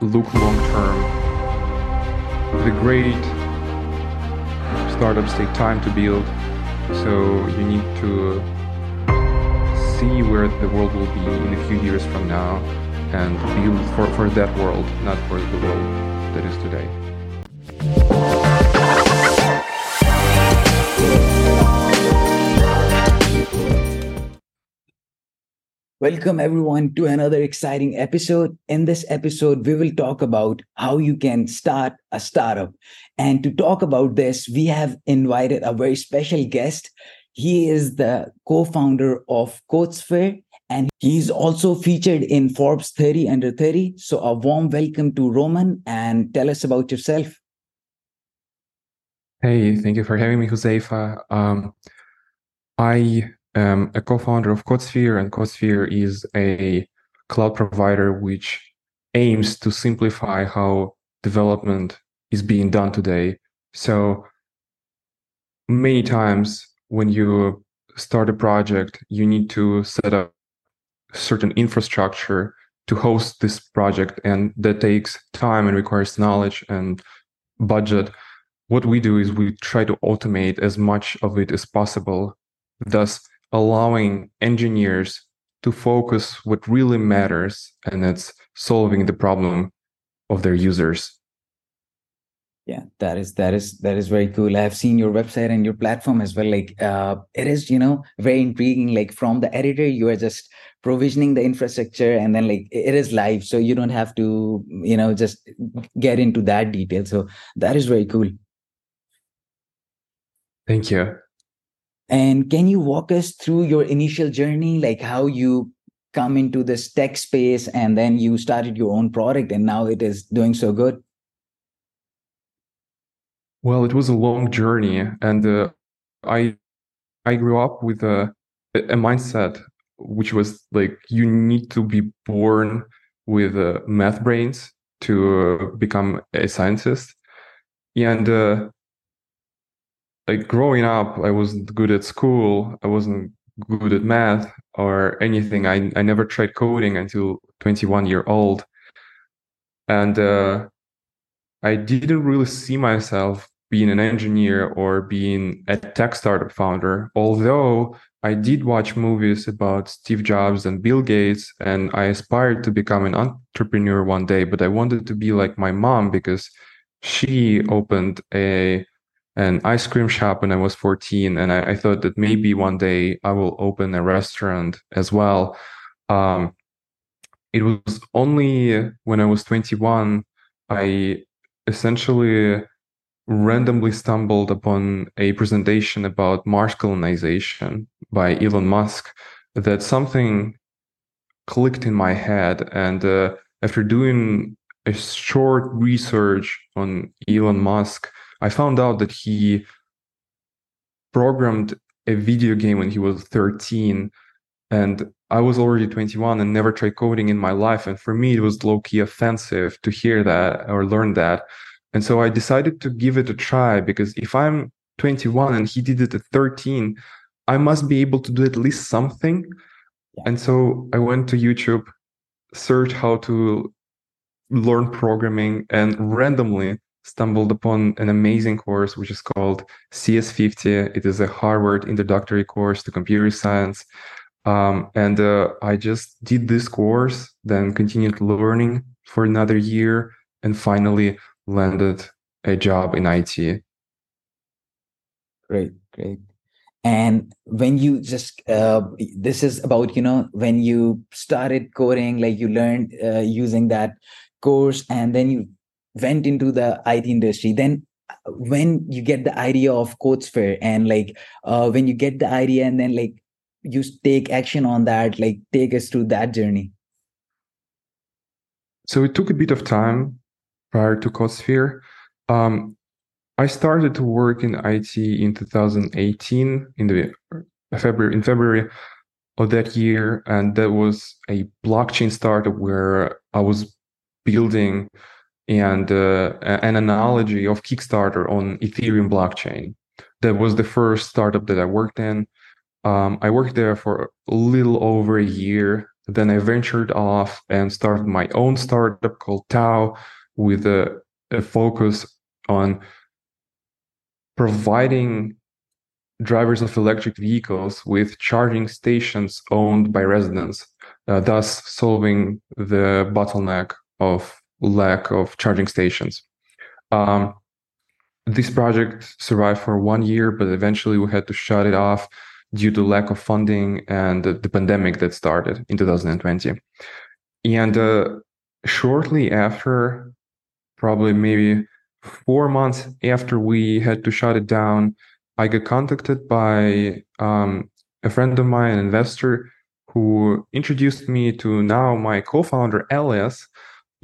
look long term. The great startups take time to build, so you need to see where the world will be in a few years from now and build for, for that world, not for the world that is today. Welcome, everyone, to another exciting episode. In this episode, we will talk about how you can start a startup. And to talk about this, we have invited a very special guest. He is the co founder of CodeSphere, and he's also featured in Forbes 30 Under 30. So, a warm welcome to Roman and tell us about yourself. Hey, thank you for having me, Josefa. Um, I um, a co-founder of CodeSphere, and CodeSphere is a cloud provider which aims to simplify how development is being done today. So many times when you start a project, you need to set up certain infrastructure to host this project, and that takes time and requires knowledge and budget. What we do is we try to automate as much of it as possible, thus allowing engineers to focus what really matters and that's solving the problem of their users. Yeah that is that is that is very cool. I've seen your website and your platform as well. Like uh it is you know very intriguing like from the editor you are just provisioning the infrastructure and then like it is live so you don't have to you know just get into that detail. So that is very cool. Thank you and can you walk us through your initial journey, like how you come into this tech space and then you started your own product and now it is doing so good? Well, it was a long journey, and uh, I I grew up with a a mindset which was like you need to be born with uh, math brains to uh, become a scientist, and uh, like growing up, I wasn't good at school. I wasn't good at math or anything. I I never tried coding until 21 year old, and uh, I didn't really see myself being an engineer or being a tech startup founder. Although I did watch movies about Steve Jobs and Bill Gates, and I aspired to become an entrepreneur one day. But I wanted to be like my mom because she opened a an ice cream shop when I was 14, and I, I, thought that maybe one day I will open a restaurant as well. Um, it was only when I was 21 I essentially randomly stumbled upon a presentation about Mars colonization by Elon Musk that something clicked in my head, and uh, after doing a short research on Elon Musk I found out that he programmed a video game when he was 13 and I was already 21 and never tried coding in my life. And for me, it was low key offensive to hear that or learn that. And so I decided to give it a try because if I'm 21 and he did it at 13, I must be able to do at least something. Yeah. And so I went to YouTube, search how to learn programming, and randomly stumbled upon an amazing course which is called CS50. It is a Harvard introductory course to computer science. Um, and uh, I just did this course, then continued learning for another year, and finally landed a job in IT. Great, great. And when you just, uh, this is about, you know, when you started coding, like you learned uh, using that course, and then you went into the IT industry, then uh, when you get the idea of CodeSphere and like uh, when you get the idea and then like you take action on that, like take us through that journey. So it took a bit of time prior to CodeSphere. Um, I started to work in IT in 2018 in the uh, February in February of that year, and that was a blockchain startup where I was building and uh, an analogy of Kickstarter on Ethereum blockchain. That was the first startup that I worked in. Um, I worked there for a little over a year, then I ventured off and started my own startup called Tau with a, a focus on providing drivers of electric vehicles with charging stations owned by residents, uh, thus solving the bottleneck of lack of charging stations. Um, this project survived for one year, but eventually we had to shut it off due to lack of funding and the pandemic that started in 2020. And uh, shortly after, probably maybe four months after we had to shut it down, I got contacted by um, a friend of mine, an investor, who introduced me to now my co-founder Elias,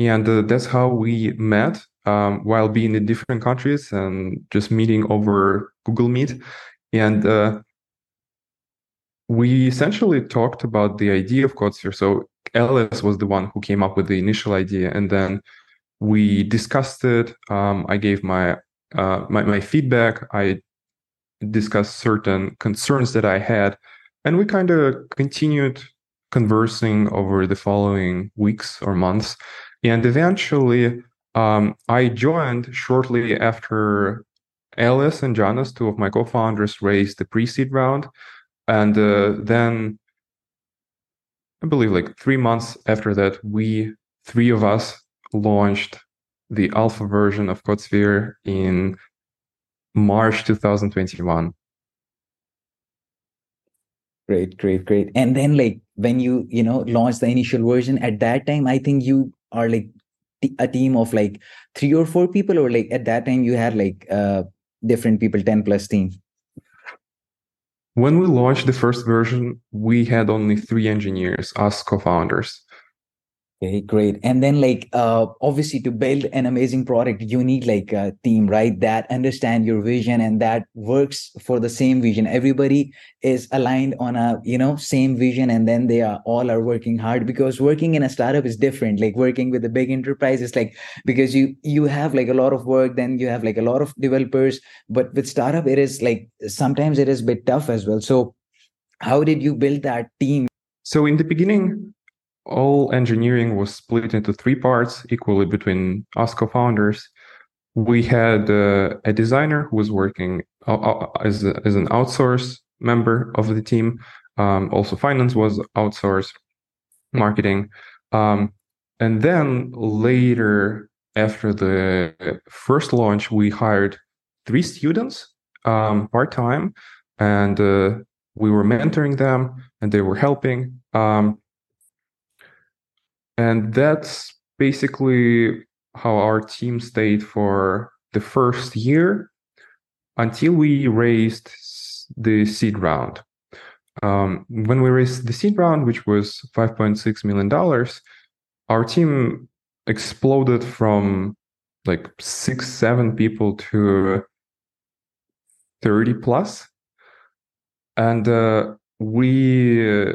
and uh, that's how we met um, while being in different countries and just meeting over Google Meet, and uh, we essentially talked about the idea of CodeSphere. So Elias was the one who came up with the initial idea, and then we discussed it. Um, I gave my, uh, my my feedback. I discussed certain concerns that I had, and we kind of continued conversing over the following weeks or months. And eventually, um, I joined shortly after Elias and Jonas, two of my co-founders, raised the pre-seed round, and uh, then I believe like three months after that, we three of us launched the alpha version of CodeSphere in March 2021. Great, great, great. And then like when you, you know, launched the initial version at that time, I think you are like a team of like three or four people or like at that time you had like uh different people 10 plus team? When we launched the first version we had only three engineers us co-founders Okay, great. And then like uh obviously to build an amazing product, you need like a team, right? That understand your vision and that works for the same vision. Everybody is aligned on a you know same vision and then they are all are working hard because working in a startup is different. Like working with a big enterprise is like because you you have like a lot of work, then you have like a lot of developers. But with startup, it is like sometimes it is a bit tough as well. So how did you build that team? So in the beginning, all engineering was split into three parts equally between us co-founders. We had uh, a designer who was working uh, uh, as, a, as an outsource member of the team. Um, also, finance was outsourced, marketing. Um, and then later, after the first launch, we hired three students um, part time, and uh, we were mentoring them, and they were helping. Um, and that's basically how our team stayed for the first year until we raised the seed round. Um, when we raised the seed round, which was $5.6 million, our team exploded from like six, seven people to 30 plus. And uh, we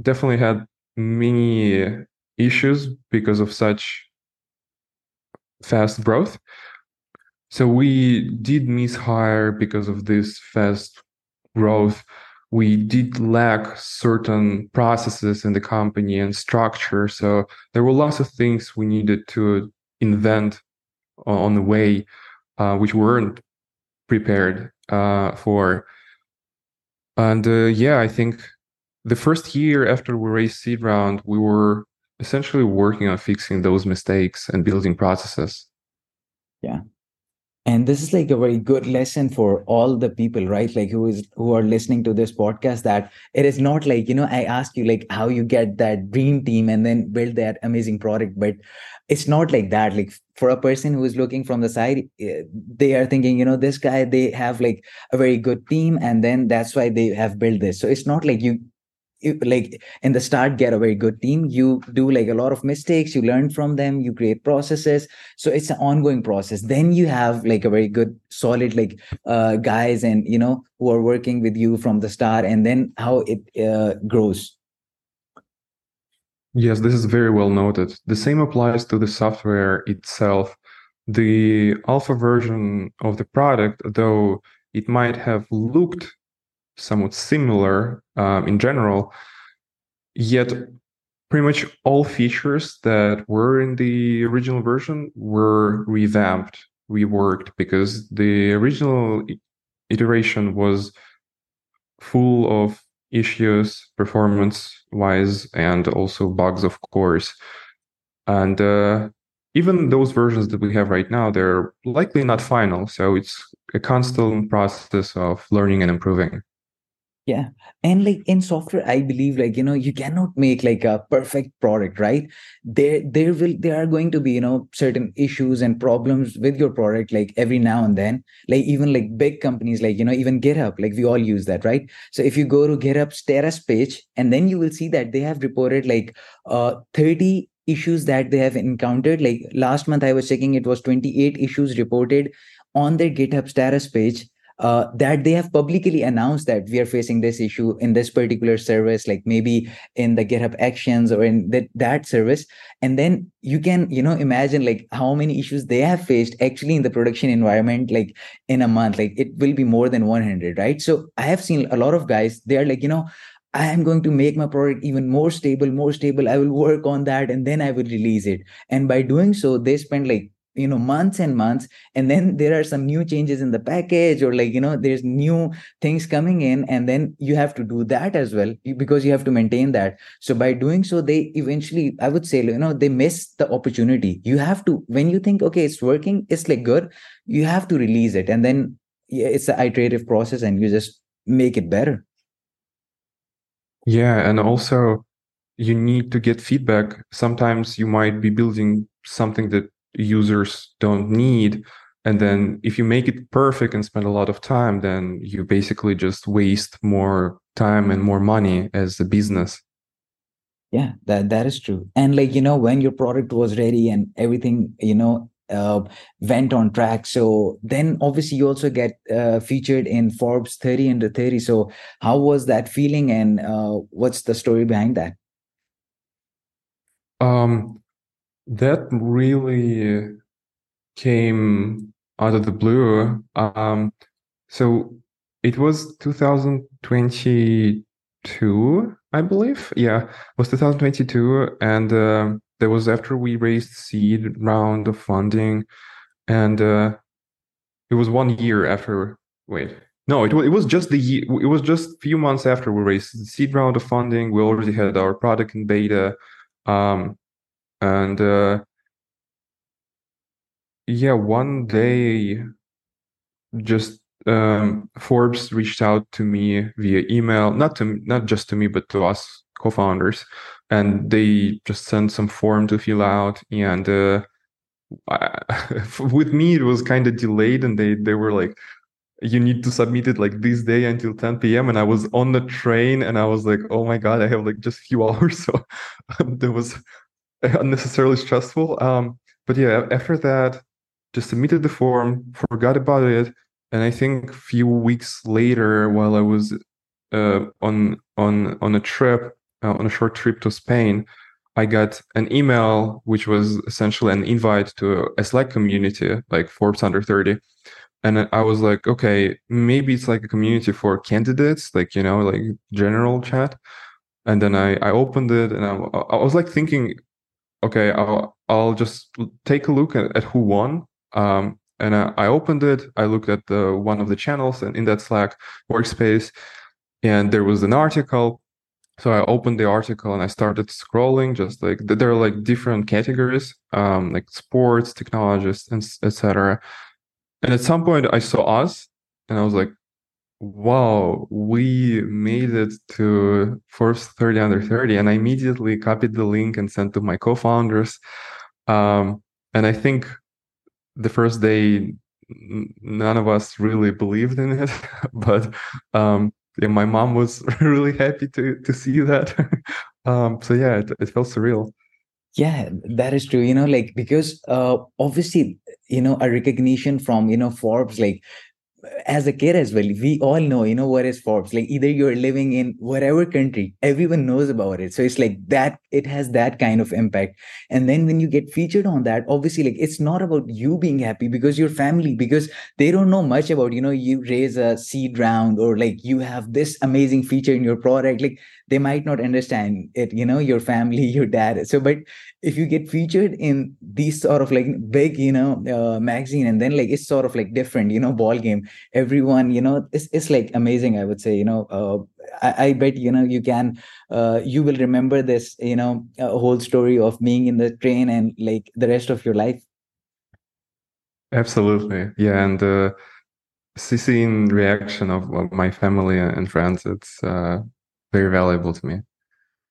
definitely had many issues because of such fast growth. So we did miss hire because of this fast growth. We did lack certain processes in the company and structure. So there were lots of things we needed to invent on the way, uh, which weren't prepared uh, for. And uh, yeah, I think the first year after we raised seed round, we were essentially working on fixing those mistakes and building processes. Yeah. And this is like a very good lesson for all the people, right? Like who is who are listening to this podcast that it is not like, you know, I ask you like how you get that dream team and then build that amazing product, but it's not like that. Like for a person who is looking from the side, eh, they are thinking, you know, this guy, they have like a very good team and then that's why they have built this. So it's not like you you, like in the start get a very good team. You do like a lot of mistakes. You learn from them. You create processes. So it's an ongoing process. Then you have like a very good solid like uh, guys and you know who are working with you from the start and then how it uh, grows. Yes this is very well noted. The same applies to the software itself. The alpha version of the product though it might have looked somewhat similar um, in general. Yet pretty much all features that were in the original version were revamped, reworked because the original iteration was full of issues performance wise and also bugs of course and uh, even those versions that we have right now they're likely not final so it's a constant process of learning and improving yeah. And like in software i believe like you know you cannot make like a perfect product right? There there will there are going to be you know certain issues and problems with your product like every now and then. Like even like big companies like you know even github like we all use that right? So if you go to github's status page and then you will see that they have reported like uh 30 issues that they have encountered. Like last month i was checking it was 28 issues reported on their github status page uh, that they have publicly announced that we are facing this issue in this particular service like maybe in the github actions or in that that service and then you can you know imagine like how many issues they have faced actually in the production environment like in a month like it will be more than 100 right so i have seen a lot of guys they are like you know I am going to make my product even more stable, more stable. I will work on that and then I will release it. And by doing so, they spend like you know months and months and then there are some new changes in the package or like you know there's new things coming in and then you have to do that as well because you have to maintain that. So by doing so they eventually i would say you know they miss the opportunity. You have to when you think okay it's working it's like good you have to release it and then yeah, it's an iterative process and you just make it better. Yeah and also you need to get feedback. Sometimes you might be building something that users don't need. And then if you make it perfect and spend a lot of time then you basically just waste more time and more money as a business. Yeah that that is true. And like you know when your product was ready and everything you know uh, went on track so then obviously you also get uh, featured in forbes 30 under 30 so how was that feeling and uh, what's the story behind that? Um that really came out of the blue. Um, so it was 2022, I believe. Yeah, it was 2022, and uh, that was after we raised seed round of funding, and uh, it was one year after. Wait, no, it was it was just the year, it was just a few months after we raised the seed round of funding. We already had our product in beta. Um, and uh, yeah, one day, just um, Forbes reached out to me via email, not to not just to me, but to us co-founders, and they just sent some form to fill out. And uh, I, with me, it was kind of delayed, and they they were like, "You need to submit it like this day until 10 p.m." And I was on the train, and I was like, "Oh my god, I have like just a few hours." So there was unnecessarily stressful. Um, but yeah, after that, just submitted the form, forgot about it, and I think a few weeks later, while I was uh, on on on a trip, uh, on a short trip to Spain, I got an email which was essentially an invite to a Slack community, like Forbes Under 30. And I was like, okay, maybe it's like a community for candidates, like, you know, like general chat. And then I, I opened it and I, I was like thinking, okay, I'll I'll just take a look at, at who won. Um, and I, I, opened it. I looked at the one of the channels and in that Slack workspace, and there was an article. So I opened the article and I started scrolling. Just like there are like different categories, um, like sports, technologists, and etc. And at some point, I saw us, and I was like, wow, we made it to Forbes 30 under 30. And I immediately copied the link and sent to my co founders. Um, and I think the first day, none of us really believed in it. but um, yeah, my mom was really happy to, to see that. um, so yeah, it, it felt surreal. Yeah, that is true. You know, like because uh, obviously, you know, a recognition from you know Forbes, like as a kid as well we all know you know what is forbes. Like either you're living in whatever country everyone knows about it. So it's like that it has that kind of impact. And then when you get featured on that obviously like it's not about you being happy because your family because they don't know much about you know you raise a seed round or like you have this amazing feature in your product. Like they might not understand it you know your family your dad. So but if you get featured in these sort of like big you know uh, magazine and then like it's sort of like different you know ball game. Everyone you know it's, it's like amazing i would say you know uh, I, I, bet you know you can uh, you will remember this you know a whole story of being in the train and like the rest of your life. Absolutely. Yeah and uh, seeing reaction of, my family and friends it's uh, very valuable to me.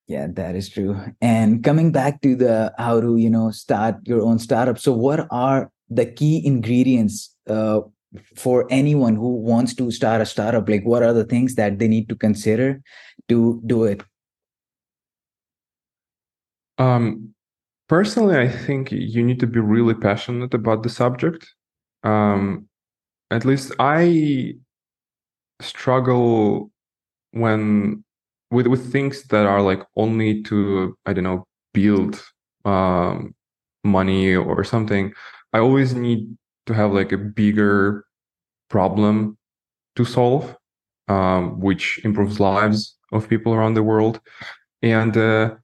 Yeah that is true. And coming back to the how to you know start your own startup so what are the key ingredients uh, for anyone who wants to start a startup? Like what are the things that they need to consider to do it? Um personally i think you need to be really passionate about the subject. Um at least i struggle when with with things that are like only to i don't know build um money or something i always need to have like a bigger problem to solve um, which improves lives of people around the world. And uh,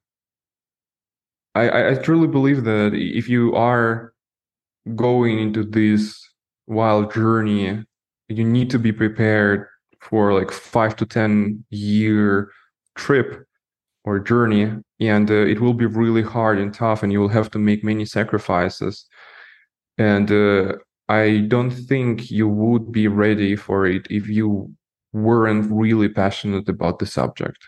I, I truly believe that if you are going into this wild journey you need to be prepared for like five to ten year trip or journey and uh, it will be really hard and tough and you will have to make many sacrifices. And uh, i don't think you would be ready for it if you weren't really passionate about the subject.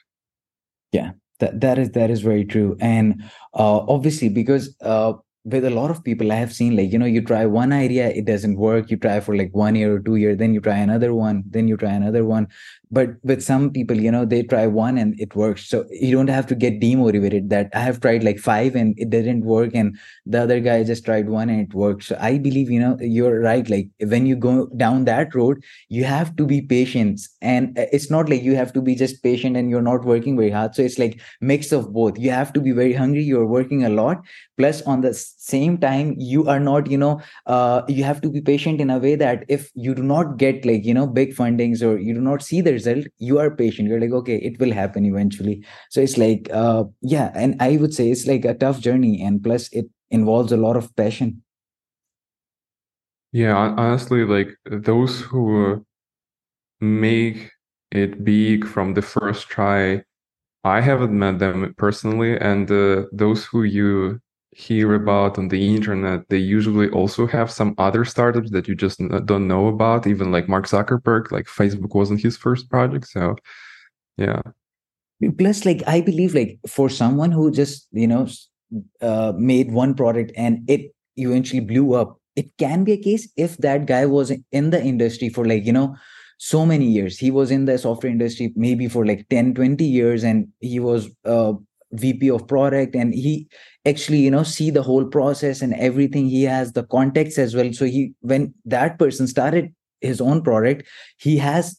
Yeah that, that is that is very true. And uh, obviously because uh, with a lot of people i have seen like you know you try one idea it doesn't work you try for like one year or two years then you try another one then you try another one but with some people you know they try one and it works. So you don't have to get demotivated that i have tried like five and it didn't work and the other guy just tried one and it worked. So i believe you know you're right. Like when you go down that road you have to be patient. And uh, it's not like you have to be just patient and you're not working very hard. So it's like mix of both. You have to be very hungry. You're working a lot. Plus on the same time you are not you know uh, you have to be patient in a way that if you do not get like you know big fundings or you do not see the result you are patient. You're like okay it will happen eventually. So it's like uh yeah and i would say it's like a tough journey and plus it involves a lot of passion. Yeah honestly like those who make it big from the first try i haven't met them personally and uh, those who you hear about on the internet they usually also have some other startups that you just don't know about even like mark zuckerberg like facebook wasn't his first project so yeah. Plus like i believe like for someone who just you know uh, made one product and it eventually blew up it can be a case if that guy was in the industry for like you know so many years. He was in the software industry maybe for like 10 20 years and he was uh, vp of product and he actually you know see the whole process and everything. He has the context as well. So he when that person started his own product he has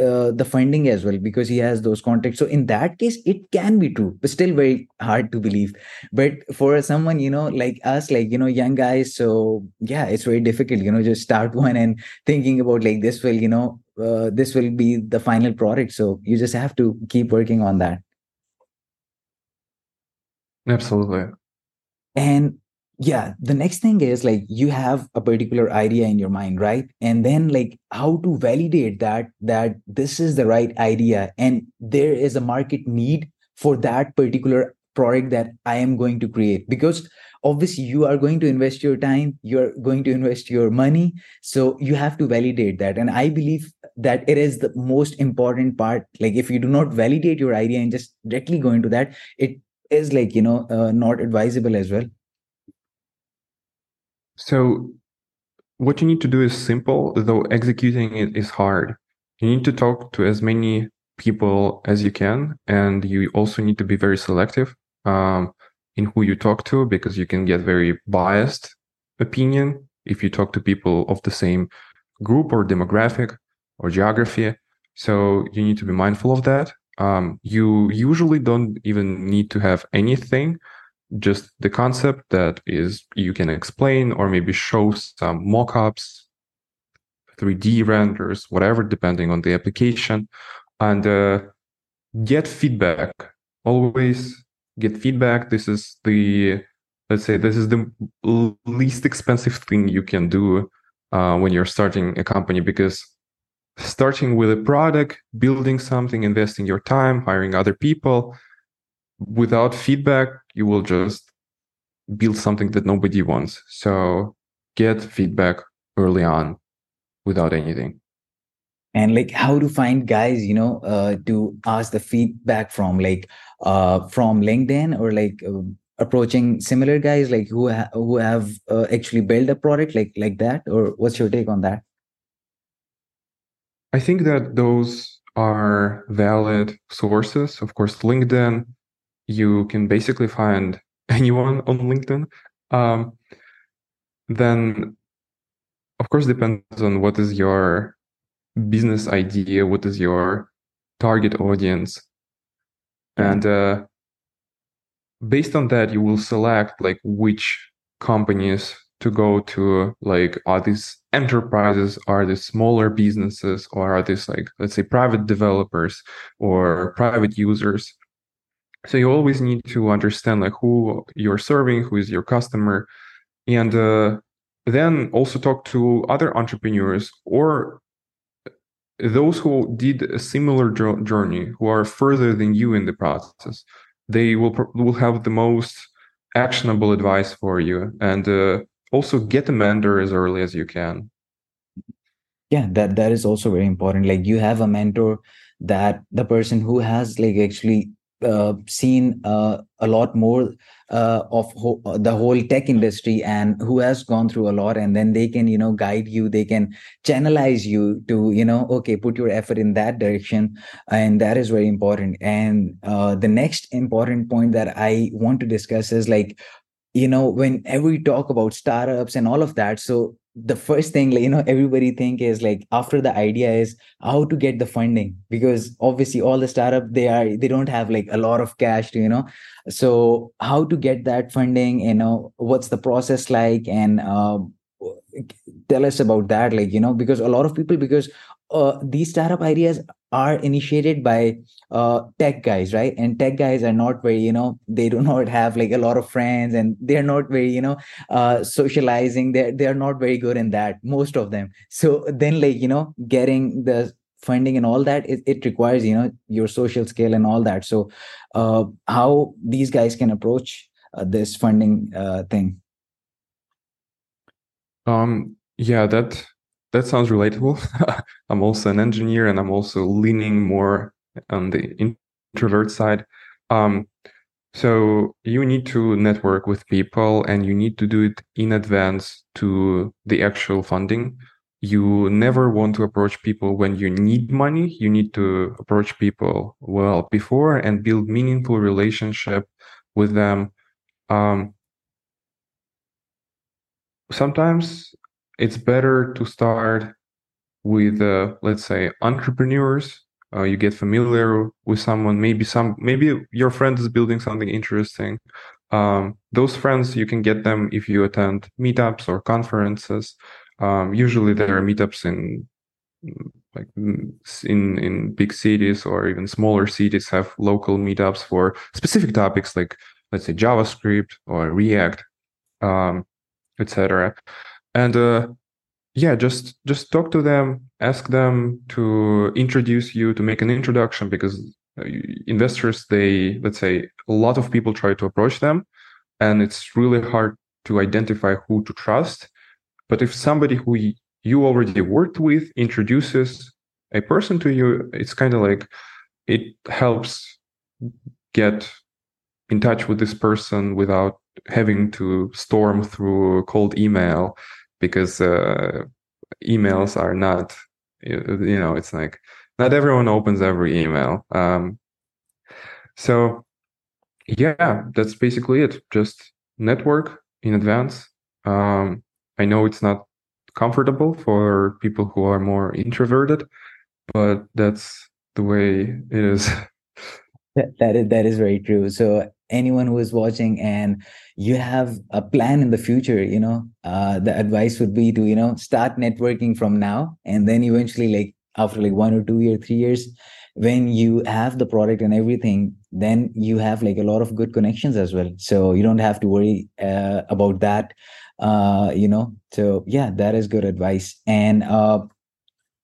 uh, the funding as well because he has those contacts. So in that case it can be true. But still very hard to believe. But for someone you know like us like you know young guys so yeah it's very difficult you know just start one and thinking about like this will you know uh, this will be the final product. So you just have to keep working on that Absolutely. And yeah, the next thing is like you have a particular idea in your mind, right? And then like how to validate that that this is the right idea and there is a market need for that particular product that I am going to create because obviously you are going to invest your time you're going to invest your money so you have to validate that and i believe that it is the most important part like if you do not validate your idea and just directly go into that it is like you know uh, not advisable as well. So what you need to do is simple though executing it is hard. You need to talk to as many people as you can and you also need to be very selective um, in who you talk to because you can get very biased opinion if you talk to people of the same group or demographic or geography. So you need to be mindful of that um, you usually don't even need to have anything just the concept that is you can explain or maybe show some mockups 3d renders whatever depending on the application and uh, get feedback. Always get feedback. This is the let's say this is the least expensive thing you can do uh, when you're starting a company because starting with a product, building something, investing your time, hiring other people, without feedback, you will just build something that nobody wants. So get feedback early on without anything. And like how to find guys, you know, uh, to ask the feedback from like uh from LinkedIn or like uh, approaching similar guys like who ha- who have uh, actually built a product like like that or what's your take on that I think that those are valid sources. Of course, LinkedIn, you can basically find anyone on LinkedIn. Um, then, of course, depends on what is your business idea, what is your target audience, and uh, based on that, you will select like which companies to go to like are these enterprises are these smaller businesses or are these like let's say private developers or private users. So you always need to understand like who you're serving who is your customer and uh, then also talk to other entrepreneurs or those who did a similar journey who are further than you in the process. They will will have the most actionable advice for you and uh, also get a mentor as early as you can. Yeah that that is also very important. Like you have a mentor that the person who has like actually uh, seen uh, a lot more uh, of ho- the whole tech industry and who has gone through a lot and then they can you know guide you they can channelize you to you know okay put your effort in that direction and that is very important. And uh, the next important point that i want to discuss is like you know whenever we talk about startups and all of that so the first thing like, you know everybody think is like after the idea is how to get the funding because obviously all the startup they are they don't have like a lot of cash to you know. So how to get that funding you know what's the process like? And uh, tell us about that like you know because a lot of people because uh, these startup ideas are initiated by uh, tech guys right? And tech guys are not very you know they do not have like a lot of friends and they're not very you know uh, socializing. They're they're not very good in that most of them. So then like you know getting the funding and all that it, it requires you know your social scale and all that. So uh, how these guys can approach uh, this funding uh, thing. Um yeah that that sounds relatable. I'm also an engineer and I'm also leaning more on the introvert side. Um, so you need to network with people and you need to do it in advance to the actual funding. You never want to approach people when you need money. You need to approach people well before and build meaningful relationship with them. Um, sometimes it's better to start with uh, let's say entrepreneurs uh, you get familiar with someone maybe some maybe your friend is building something interesting. Um, those friends you can get them if you attend meetups or conferences. Um, usually there are meetups in like in in big cities or even smaller cities have local meetups for specific topics like let's say javascript or react um, etc and uh, yeah just just talk to them ask them to introduce you to make an introduction because uh, investors they let's say a lot of people try to approach them and it's really hard to identify who to trust. But if somebody who you already worked with introduces a person to you it's kind of like it helps get in touch with this person without having to storm through cold email because uh, emails are not you know it's like not everyone opens every email um, so yeah that's basically it. Just network in advance. Um, i know it's not comfortable for people who are more introverted but that's the way it is. That is that is very true. So anyone who is watching and you have a plan in the future you know? Uh, the advice would be to you know start networking from now and then eventually like after like one or two year three years when you have the product and everything then you have like a lot of good connections as well. So you don't have to worry uh, about that uh, you know? So yeah that is good advice. And uh,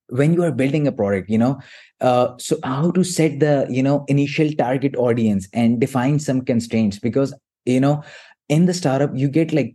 when you are building a product you know uh, so how to set the you know initial target audience and define some constraints? Because you know in the startup you get like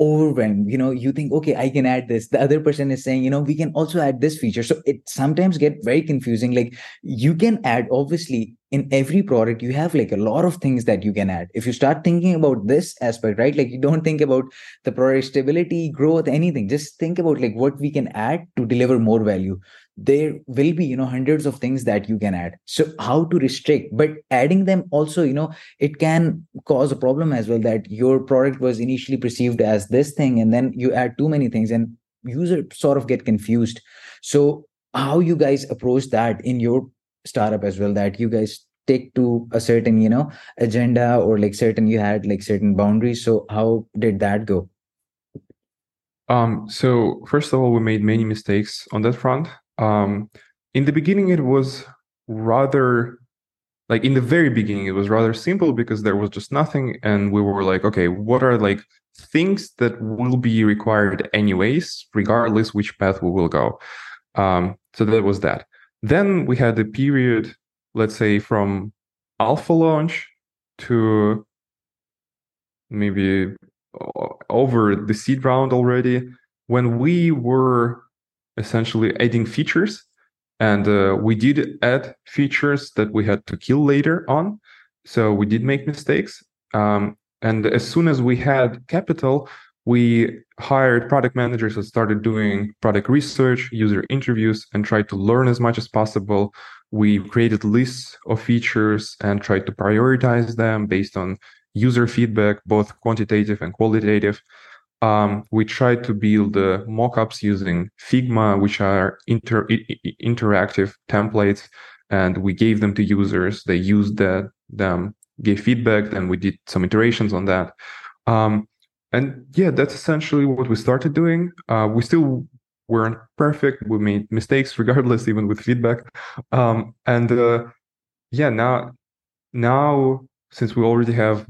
overwhelmed. You know you think okay i can add this. The other person is saying you know we can also add this feature. So it sometimes get very confusing. Like you can add obviously in every product you have like a lot of things that you can add. If you start thinking about this aspect right like you don't think about the product stability growth anything. Just think about like what we can add to deliver more value there will be you know hundreds of things that you can add. So how to restrict but adding them also you know it can cause a problem as well that your product was initially perceived as this thing and then you add too many things and user sort of get confused. So how you guys approach that in your startup as well that you guys stick to a certain you know agenda or like certain you had like certain boundaries. So how did that go? Um so first of all we made many mistakes on that front um, in the beginning, it was rather like in the very beginning, it was rather simple because there was just nothing, and we were like, okay, what are like things that will be required anyways, regardless which path we will go. Um, so that was that. Then we had a period, let's say, from alpha launch to maybe over the seed round already, when we were essentially adding features. And uh, we did add features that we had to kill later on. So we did make mistakes. Um, and as soon as we had capital, we hired product managers that started doing product research, user interviews, and tried to learn as much as possible. We created lists of features and tried to prioritize them based on user feedback, both quantitative and qualitative um, we tried to build uh, mockups using Figma, which are inter- interactive templates, and we gave them to users. They used that, them, gave feedback, and we did some iterations on that. Um, and yeah, that's essentially what we started doing. Uh, we still weren't perfect. We made mistakes, regardless, even with feedback. Um, and uh, yeah, now now since we already have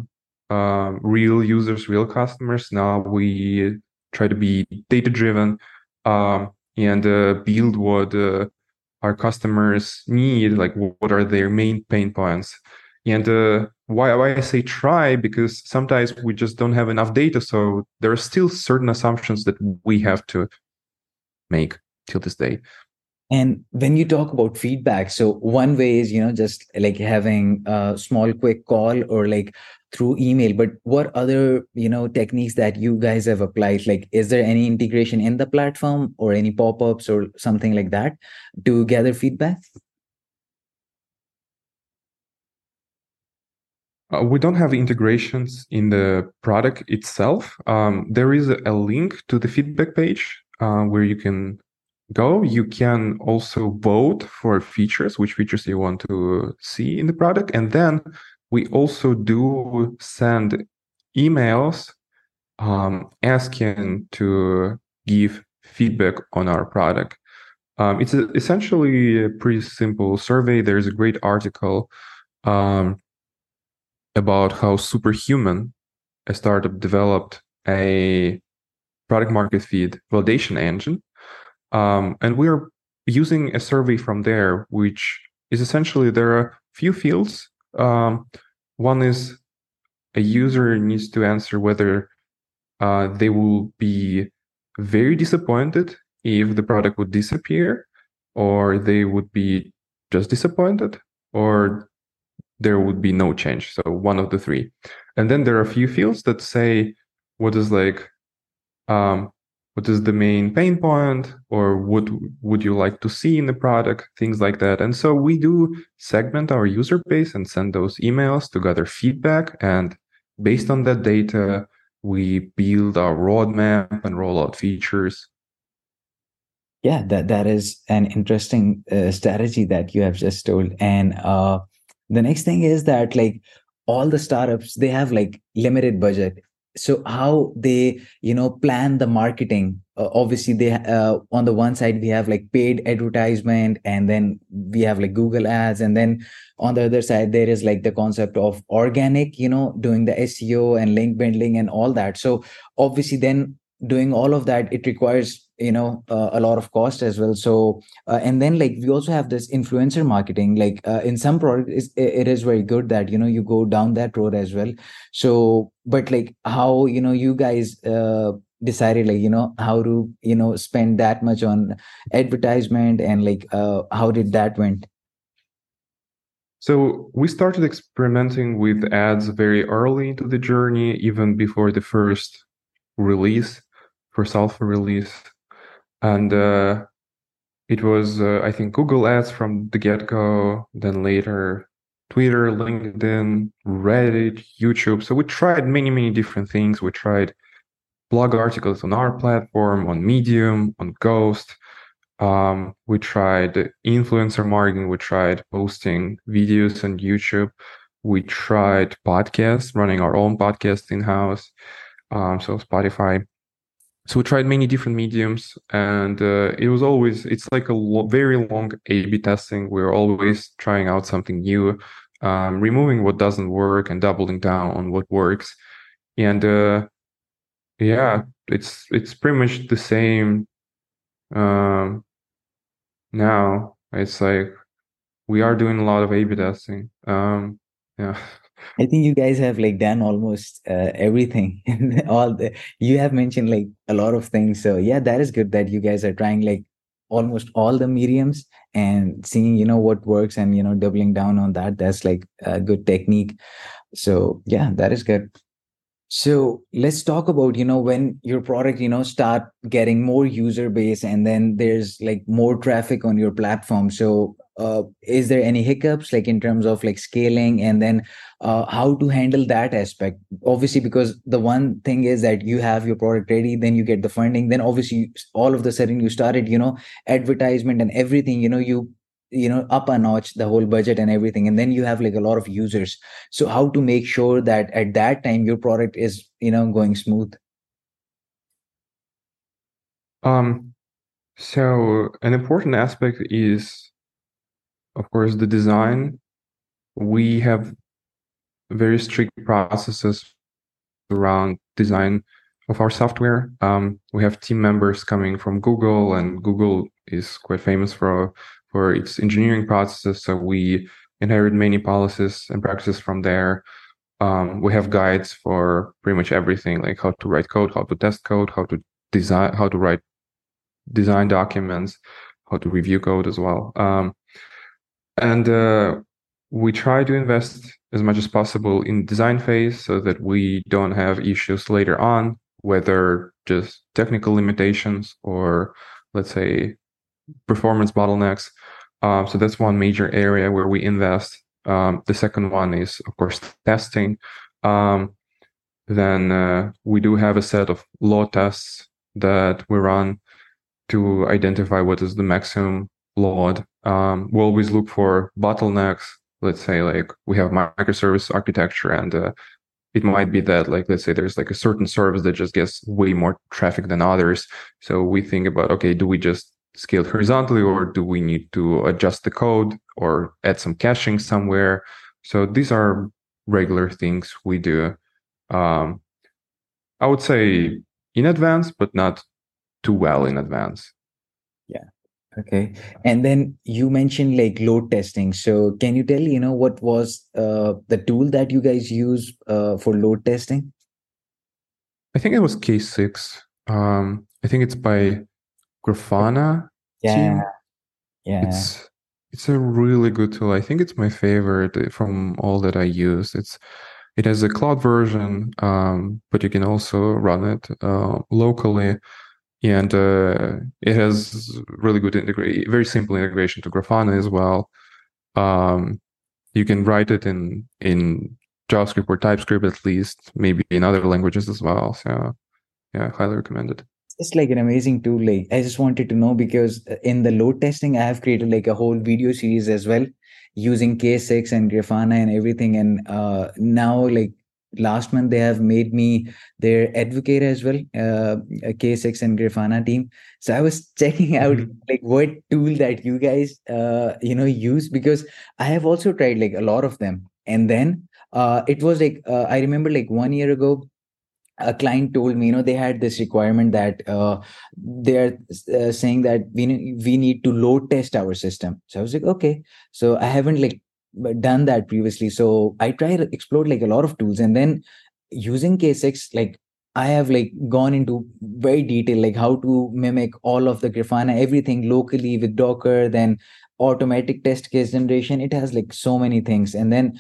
um, real users, real customers. Now we try to be data driven um, and uh, build what uh, our customers need, like what are their main pain points. And uh, why, why I say try, because sometimes we just don't have enough data. So there are still certain assumptions that we have to make till this day. And when you talk about feedback, so one way is, you know, just like having a small quick call or like through email but what other you know techniques that you guys have applied? Like is there any integration in the platform or any pop-ups or something like that to gather feedback? Uh, we don't have integrations in the product itself. Um, there is a link to the feedback page uh, where you can go. You can also vote for features which features you want to see in the product and then we also do send emails um, asking to give feedback on our product. Um, it's a, essentially a pretty simple survey. There's a great article um, about how Superhuman, a startup, developed a product market fit validation engine. Um, and we're using a survey from there, which is essentially there are few fields um, one is a user needs to answer whether uh, they will be very disappointed if the product would disappear, or they would be just disappointed, or there would be no change. So one of the three. And then there are a few fields that say what is like um, what is the main pain point or what would you like to see in the product things like that. And so we do segment our user base and send those emails to gather feedback. And based on that data we build our roadmap and roll out features. Yeah that that is an interesting uh, strategy that you have just told. And uh, the next thing is that like all the startups they have like limited budget so how they you know plan the marketing uh, obviously they uh, on the one side we have like paid advertisement and then we have like google ads and then on the other side there is like the concept of organic you know doing the seo and link building and all that. So obviously then doing all of that it requires you know uh, a lot of cost as well. So uh, and then like we also have this influencer marketing like uh, in some products it is very good that you know you go down that road as well. So but like how you know you guys uh, decided like you know how to you know spend that much on advertisement and like uh, how did that went? So we started experimenting with ads very early into the journey even before the first release for alpha release and uh, it was uh, I think Google Ads from the get go, then later Twitter, LinkedIn, Reddit, YouTube. So we tried many many different things. We tried blog articles on our platform, on Medium, on Ghost. Um, we tried influencer marketing. We tried posting videos on YouTube. We tried podcasts, running our own podcast in house. Um, so Spotify so we tried many different mediums and uh, it was always it's like a lo- very long a b testing. We're always trying out something new um, removing what doesn't work and doubling down on what works. And uh, yeah it's it's pretty much the same um, now. It's like we are doing a lot of a b testing. Um, yeah I think you guys have like done almost uh, everything. all the you have mentioned like a lot of things. So yeah, that is good that you guys are trying like almost all the mediums and seeing you know what works and you know doubling down on that. That's like a good technique. So yeah, that is good. So let's talk about, you know, when your product, you know, start getting more user base and then there's like more traffic on your platform. So uh, is there any hiccups like in terms of like scaling? And then uh, how to handle that aspect? Obviously because the one thing is that you have your product ready then you get the funding then obviously all of the sudden you started you know advertisement and everything you know you you know up a notch the whole budget and everything and then you have like a lot of users. So how to make sure that at that time your product is you know going smooth? Um so an important aspect is of course the design we have very strict processes around design of our software um, we have team members coming from google and google is quite famous for for its engineering processes. So we inherit many policies and practices from there. Um, we have guides for pretty much everything, like how to write code, how to test code, how to design, how to write design documents, how to review code as well. Um, and uh, we try to invest as much as possible in design phase so that we don't have issues later on, whether just technical limitations or let's say performance bottlenecks. Um, so that's one major area where we invest. Um, the second one is, of course, testing. Um, then uh, we do have a set of load tests that we run to identify what is the maximum load. Um, we always look for bottlenecks. Let's say like we have microservice architecture and uh, it might be that like let's say there's like a certain service that just gets way more traffic than others. So we think about okay do we just scale horizontally or do we need to adjust the code or add some caching somewhere? So these are regular things we do. Um, i would say in advance but not too well in advance okay and then you mentioned like load testing so can you tell you know what was uh, the tool that you guys use uh, for load testing i think it was k6 um, i think it's by Grafana. Yeah. Team. Yeah. It's it's a really good tool. I think it's my favorite eh, from all that I use. It's it has a cloud version, um, but you can also run it uh, locally, and uh, it has really good integrate, very simple integration to Grafana as well. Um, you can write it in in JavaScript or TypeScript at least, maybe in other languages as well. So, yeah, highly recommend it just like an amazing tool like i just wanted to know because uh, in the load testing i have created like a whole video series as well using k6 and grafana and everything and uh, now like last month they have made me their advocate as well uh, k6 and grafana team. So i was checking out mm-hmm. like what tool that you guys uh, you know use because i have also tried like a lot of them. And then uh, it was like uh, i remember like one year ago a client told me you know they had this requirement that uh, they're uh, saying that we we need to load test our system. So i was like okay. So i haven't like done that previously so i try to explore like a lot of tools and then using k6 like i have like gone into very detail like how to mimic all of the grafana everything locally with docker then automatic test case generation it has like so many things and then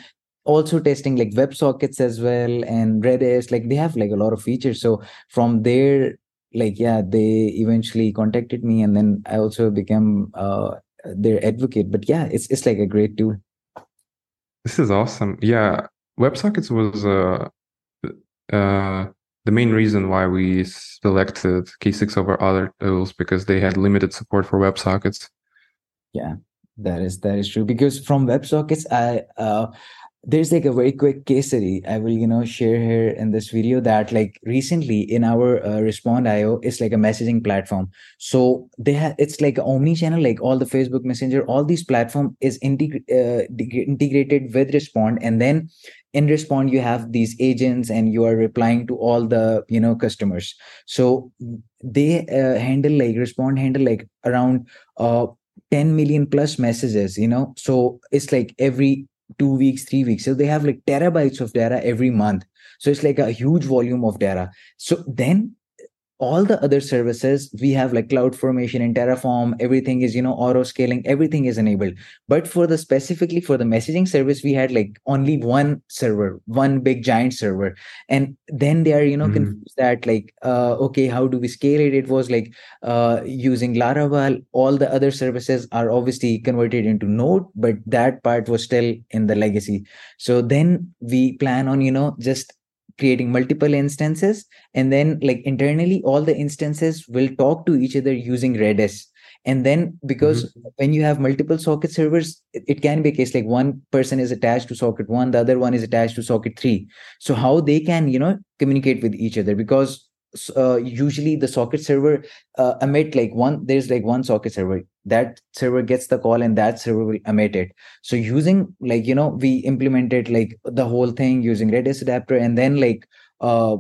also testing like WebSockets as well and Redis. Like they have like a lot of features. So from there, like yeah, they eventually contacted me, and then I also became uh, their advocate. But yeah, it's it's like a great tool. This is awesome. Yeah, WebSockets was uh, uh, the main reason why we selected K6 over other tools because they had limited support for WebSockets. Yeah, that is that is true. Because from WebSockets, I uh, there's like a very quick case study i will you know share here in this video that like recently in our uh, respond.io it's like a messaging platform. So they have it's like omni channel like all the facebook messenger all these platform is integ- uh, integrated with respond. And then in respond you have these agents and you are replying to all the you know customers. So they uh, handle like respond handle like around uh 10 million plus messages you know? So it's like every two weeks, three weeks. So they have like terabytes of data every month. So it's like a huge volume of data. So then all the other services we have like cloud formation and Terraform, everything is, you know, auto scaling, everything is enabled. But for the specifically for the messaging service, we had like only one server, one big giant server. And then they are, you know, mm-hmm. confused that like, uh, okay, how do we scale it? It was like uh, using Laravel. All the other services are obviously converted into Node, but that part was still in the legacy. So then we plan on, you know, just creating multiple instances and then like internally all the instances will talk to each other using redis and then because mm-hmm. when you have multiple socket servers it, it, can be a case like one person is attached to socket one the other one is attached to socket three so how they can you know communicate with each other because uh, usually the socket server uh, emit like one there's like one socket server. That server gets the call and that server will emit it. So using like you know we implemented like the whole thing using redis adapter and then like uh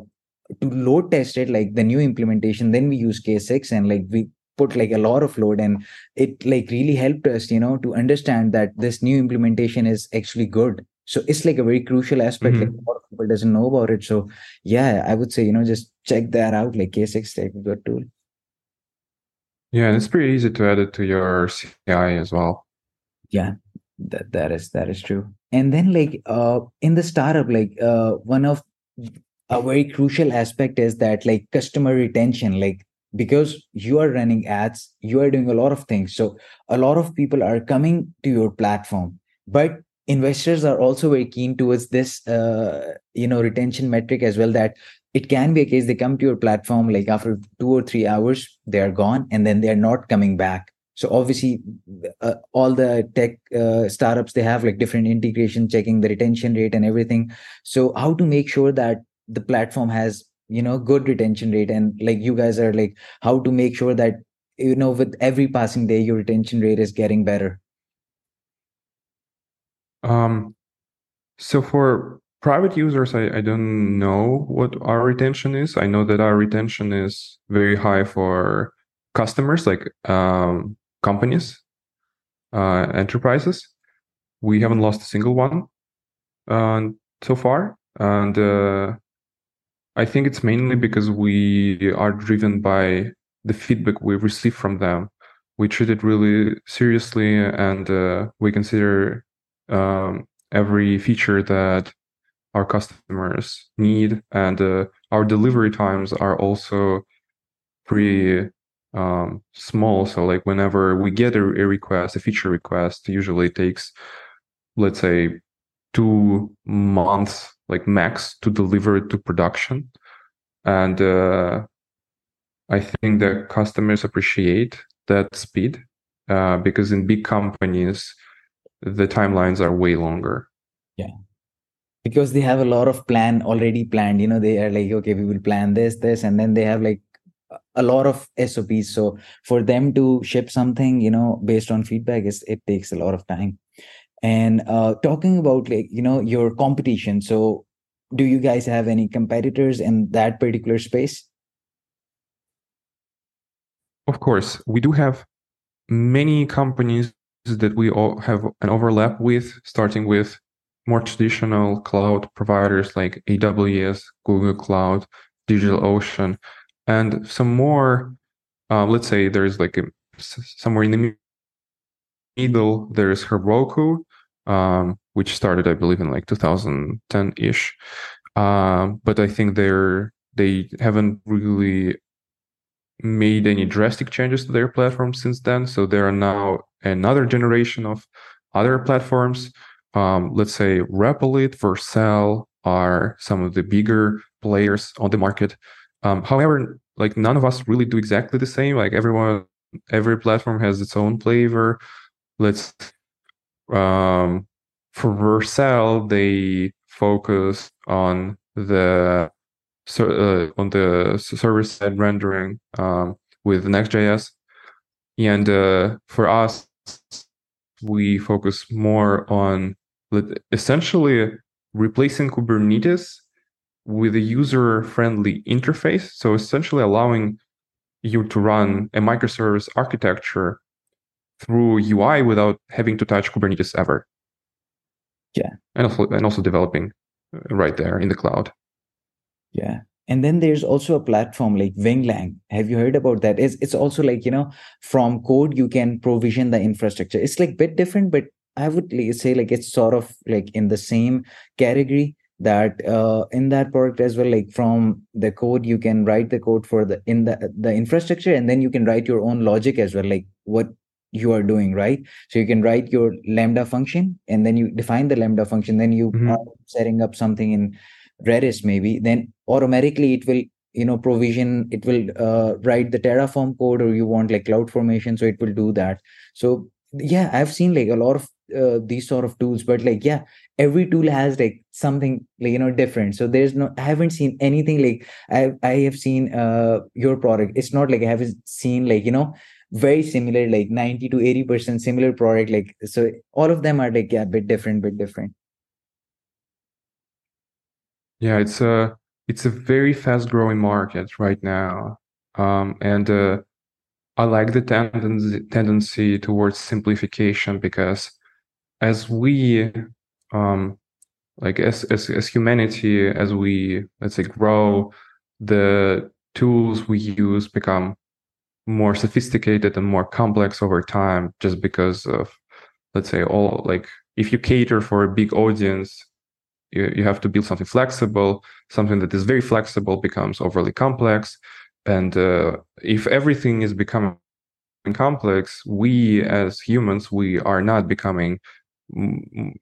to load test it like the new implementation then we use k6 and like we put like a lot of load and it like really helped us you know to understand that this new implementation is actually good so it's like a very crucial aspect mm-hmm. like a lot of people doesn't know about it. So yeah i would say you know just check that out like k6 like a good tool yeah and it's pretty easy to add it to your ci as well. Yeah that that is that is true. And then like uh in the startup like uh one of a very crucial aspect is that like customer retention like because you are running ads you are doing a lot of things. So a lot of people are coming to your platform but investors are also very keen towards this uh, you know retention metric as well that it can be a case they come to your platform like after two or three hours they are gone and then they are not coming back. So obviously uh, all the tech uh, startups they have like different integration checking the retention rate and everything. So how to make sure that the platform has you know good retention rate? And like you guys are like how to make sure that you know with every passing day your retention rate is getting better um, so for private users, I, I don't know what our retention is. I know that our retention is very high for customers, like um, companies, uh, enterprises. We haven't lost a single one uh, so far, and uh, I think it's mainly because we are driven by the feedback we receive from them. We treat it really seriously, and uh, we consider um, every feature that our customers need, and uh, our delivery times are also pretty um, small. So, like whenever we get a, a request, a feature request, usually takes, let's say, two months, like max, to deliver it to production, and uh, I think that customers appreciate that speed uh, because in big companies the timelines are way longer. Yeah. because they have a lot of plan already planned. You know they are like okay we will plan this this and then they have like a lot of sops so for them to ship something you know based on feedback is it takes a lot of time. And uh, talking about like you know your competition. So do you guys have any competitors in that particular space? Of course. We do have many companies that we all have an overlap with starting with more traditional cloud providers like aws google cloud digitalocean and some more uh, let's say there's like a, somewhere in the middle there's heroku um, which started, I believe, in like 2010 ish. Um, but I think they're they haven't really made any drastic changes to their platform since then. So there are now another generation of other platforms. Um, let's say Replit, Vercel are some of the bigger players on the market. Um, however, like none of us really do exactly the same. Like everyone, every platform has its own flavor. Let's um, for Vercel, they focus on the uh, on the server side rendering um, with Next.js, and uh, for us, we focus more on essentially replacing Kubernetes with a user-friendly interface. So essentially allowing you to run a microservice architecture through UI without having to touch Kubernetes ever. Yeah. And also and also developing right there in the cloud. Yeah. And then there's also a platform like Winglang. Have you heard about that? It's, it's also like, you know, from code, you can provision the infrastructure. It's like bit different, but I would say like it's sort of like in the same category that uh, in that product as well like from the code you can write the code for the in the the infrastructure and then you can write your own logic as well like what you are doing right so you can write your lambda function and then you define the lambda function then you mm-hmm. are setting up something in redis maybe then automatically it will you know provision it will uh, write the terraform code or you want like cloud formation so it will do that. So yeah i've seen like a lot of uh, these sort of tools but like yeah every tool has like something like you know different. So there's no i haven't seen anything like i i have seen uh your product. It's not like i haven't seen like you know very similar like 90 to 80 percent similar product like so all of them are like yeah bit different bit different. Yeah it's a it's a very fast growing market right now um, and uh, i like the tendency tendency towards simplification because as we um, like as, as as humanity as we let's say grow the tools we use become more sophisticated and more complex over time just because of let's say all like if you cater for a big audience you, you have to build something flexible something that is very flexible becomes overly complex and uh, if everything is becoming complex we as humans we are not becoming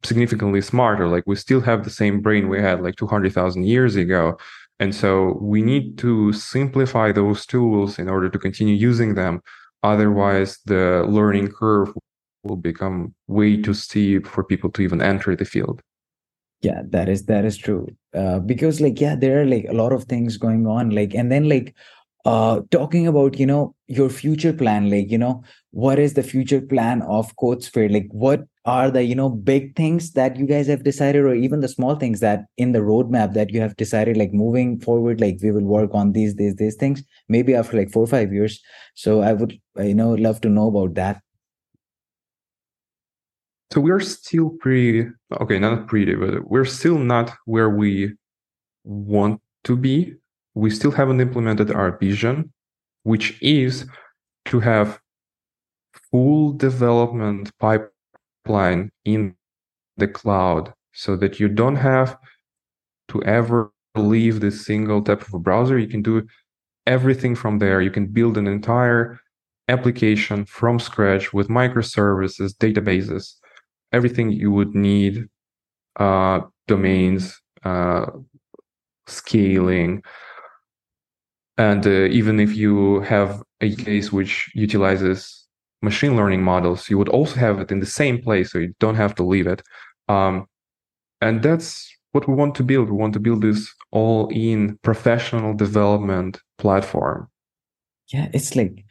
significantly smarter like we still have the same brain we had like 200,000 years ago and so we need to simplify those tools in order to continue using them. Otherwise, the learning curve will become way too steep for people to even enter the field. Yeah, that is that is true. Uh, because like yeah, there are like a lot of things going on. Like and then like uh talking about you know your future plan like you know what is the future plan of CodeSphere like what are the you know big things that you guys have decided or even the small things that in the roadmap that you have decided like moving forward like we will work on these these these things maybe after like four or five years so i would you know love to know about that so we're still pretty okay not pretty but we're still not where we want to be we still haven't implemented our vision which is to have full development pipeline in the cloud so that you don't have to ever leave this single type of a browser. You can do everything from there. You can build an entire application from scratch with microservices, databases, everything you would need, uh, domains, uh, scaling. And uh, even if you have a case which utilizes machine learning models, you would also have it in the same place, so you don't have to leave it. Um, and that's what we want to build. We want to build this all-in professional development platform. Yeah, it's like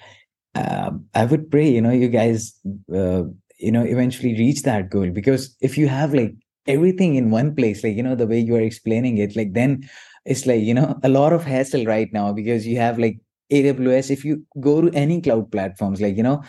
uh, I would pray, you know, you guys, uh, you know, eventually reach that goal because if you have like everything in one place, like you know, the way you are explaining it, like then it's like you know a lot of hassle right now because you have like AWS. If you go to any cloud platforms, like you know,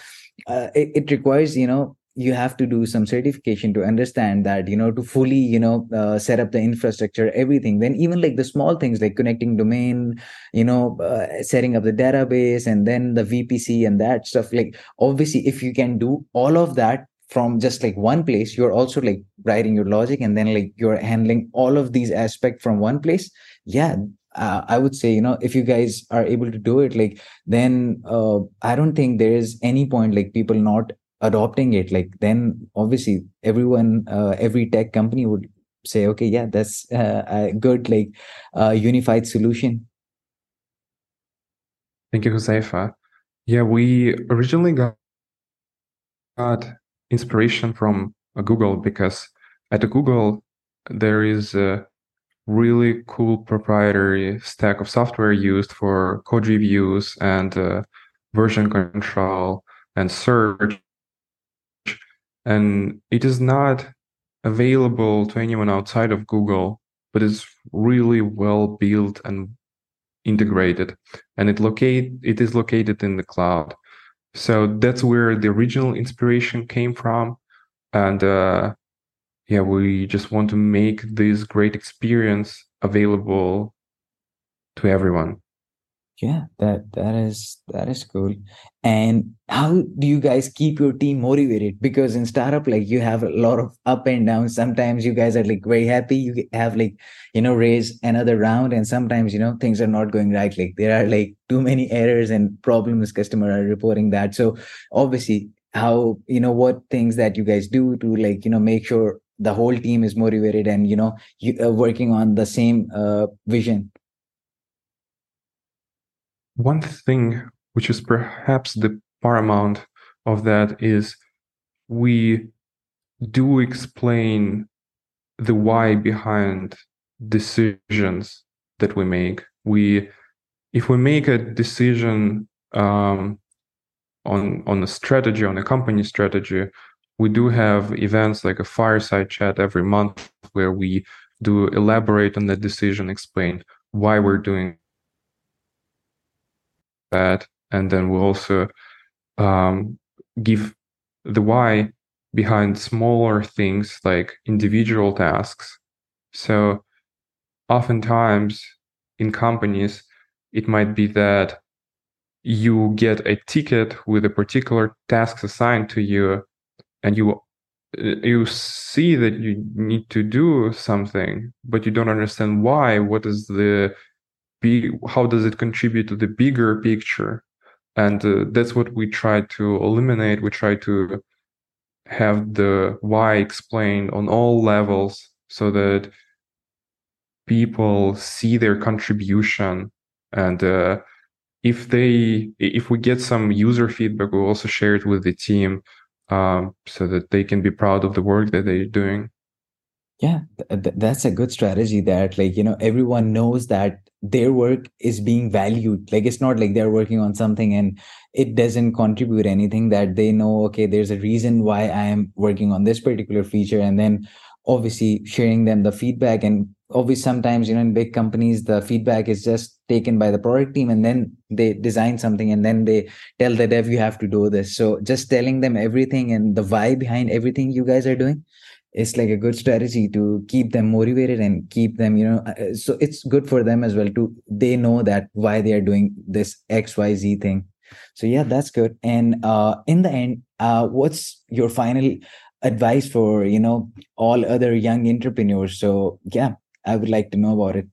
uh, it, it requires you know you have to do some certification to understand that you know to fully you know uh, set up the infrastructure everything. Then even like the small things like connecting domain you know uh, setting up the database and then the vpc and that stuff. Like obviously if you can do all of that from just like one place you're also like writing your logic and then like you're handling all of these aspects from one place yeah uh, i would say you know if you guys are able to do it like then uh, i don't think there is any point like people not adopting it like then obviously everyone uh, every tech company would say okay yeah that's uh, a good like uh, unified solution thank you Huzaifa. yeah we originally got, got inspiration from uh, google because at google there is a really cool proprietary stack of software used for code reviews and uh, version control and search and it is not available to anyone outside of Google, but it's really well built and integrated, and it locate it is located in the cloud. So that's where the original inspiration came from, and uh, yeah, we just want to make this great experience available to everyone yeah that that is that is cool. And how do you guys keep your team motivated? Because in startup like you have a lot of up and down sometimes you guys are like very happy. You have like you know raise another round and sometimes you know things are not going right. Like there are like too many errors and problems. Customer are reporting that. So obviously how you know what things that you guys do to like you know make sure the whole team is motivated and you know you are uh, working on the same uh, vision one thing which is perhaps the paramount of that is we do explain the why behind decisions that we make. We if we make a decision um, on on a strategy on a company strategy we do have events like a fireside chat every month where we do elaborate on the decision explain why we're doing that and then we'll also um, give the why behind smaller things like individual tasks. So oftentimes in companies it might be that you get a ticket with a particular task assigned to you and you you see that you need to do something but you don't understand why what is the how does it contribute to the bigger picture? And uh, that's what we try to eliminate. We try to have the why explained on all levels so that people see their contribution. And uh, if they if we get some user feedback we'll also share it with the team um, so that they can be proud of the work that they're doing yeah uh, th- that's a good strategy that like you know everyone knows that their work is being valued. Like it's not like they're working on something and it doesn't contribute anything that they know okay there's a reason why i am working on this particular feature and then obviously sharing them the feedback and obviously sometimes you know in big companies the feedback is just taken by the product team and then they design something and then they tell the dev you have to do this. So just telling them everything and the why behind everything you guys are doing it's like a good strategy to keep them motivated and keep them you know uh, so it's good for them as well to they know that why they are doing this xyz thing. So yeah that's good. And uh in the end uh what's your final advice for you know all other young entrepreneurs? So yeah i would like to know about it.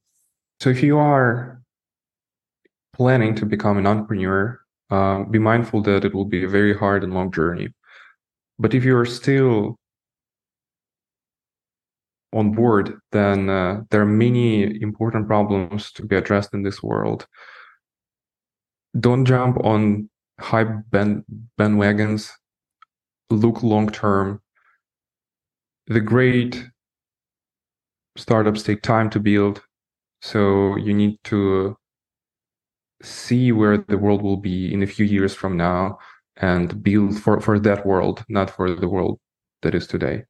So if you are planning to become an entrepreneur uh, be mindful that it will be a very hard and long journey. But if you're still on board, then uh, there are many important problems to be addressed in this world. Don't jump on high band bandwagons. Look long term. The great startups take time to build so you need to see where the world will be in a few years from now and build for for that world not for the world that is today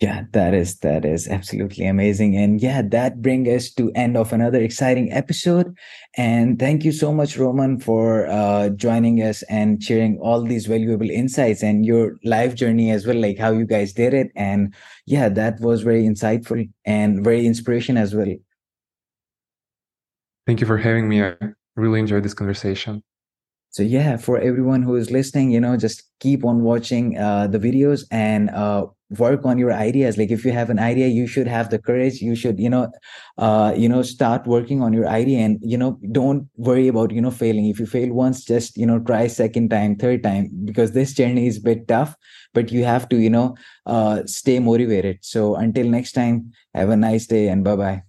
yeah that is that is absolutely amazing. And yeah that brings us to end of another exciting episode. And thank you so much roman for uh, joining us and sharing all these valuable insights and your life journey as well like how you guys did it. And yeah that was very insightful and very inspiration as well. Thank you for having me. I really enjoyed this conversation. So yeah for everyone who is listening you know just keep on watching uh, the videos and uh, work on your ideas. Like if you have an idea you should have the courage. You should you know uh you know start working on your idea and you know don't worry about you know failing. If you fail once just you know try second time third time because this journey is a bit tough but you have to you know uh stay motivated. So until next time have a nice day and bye bye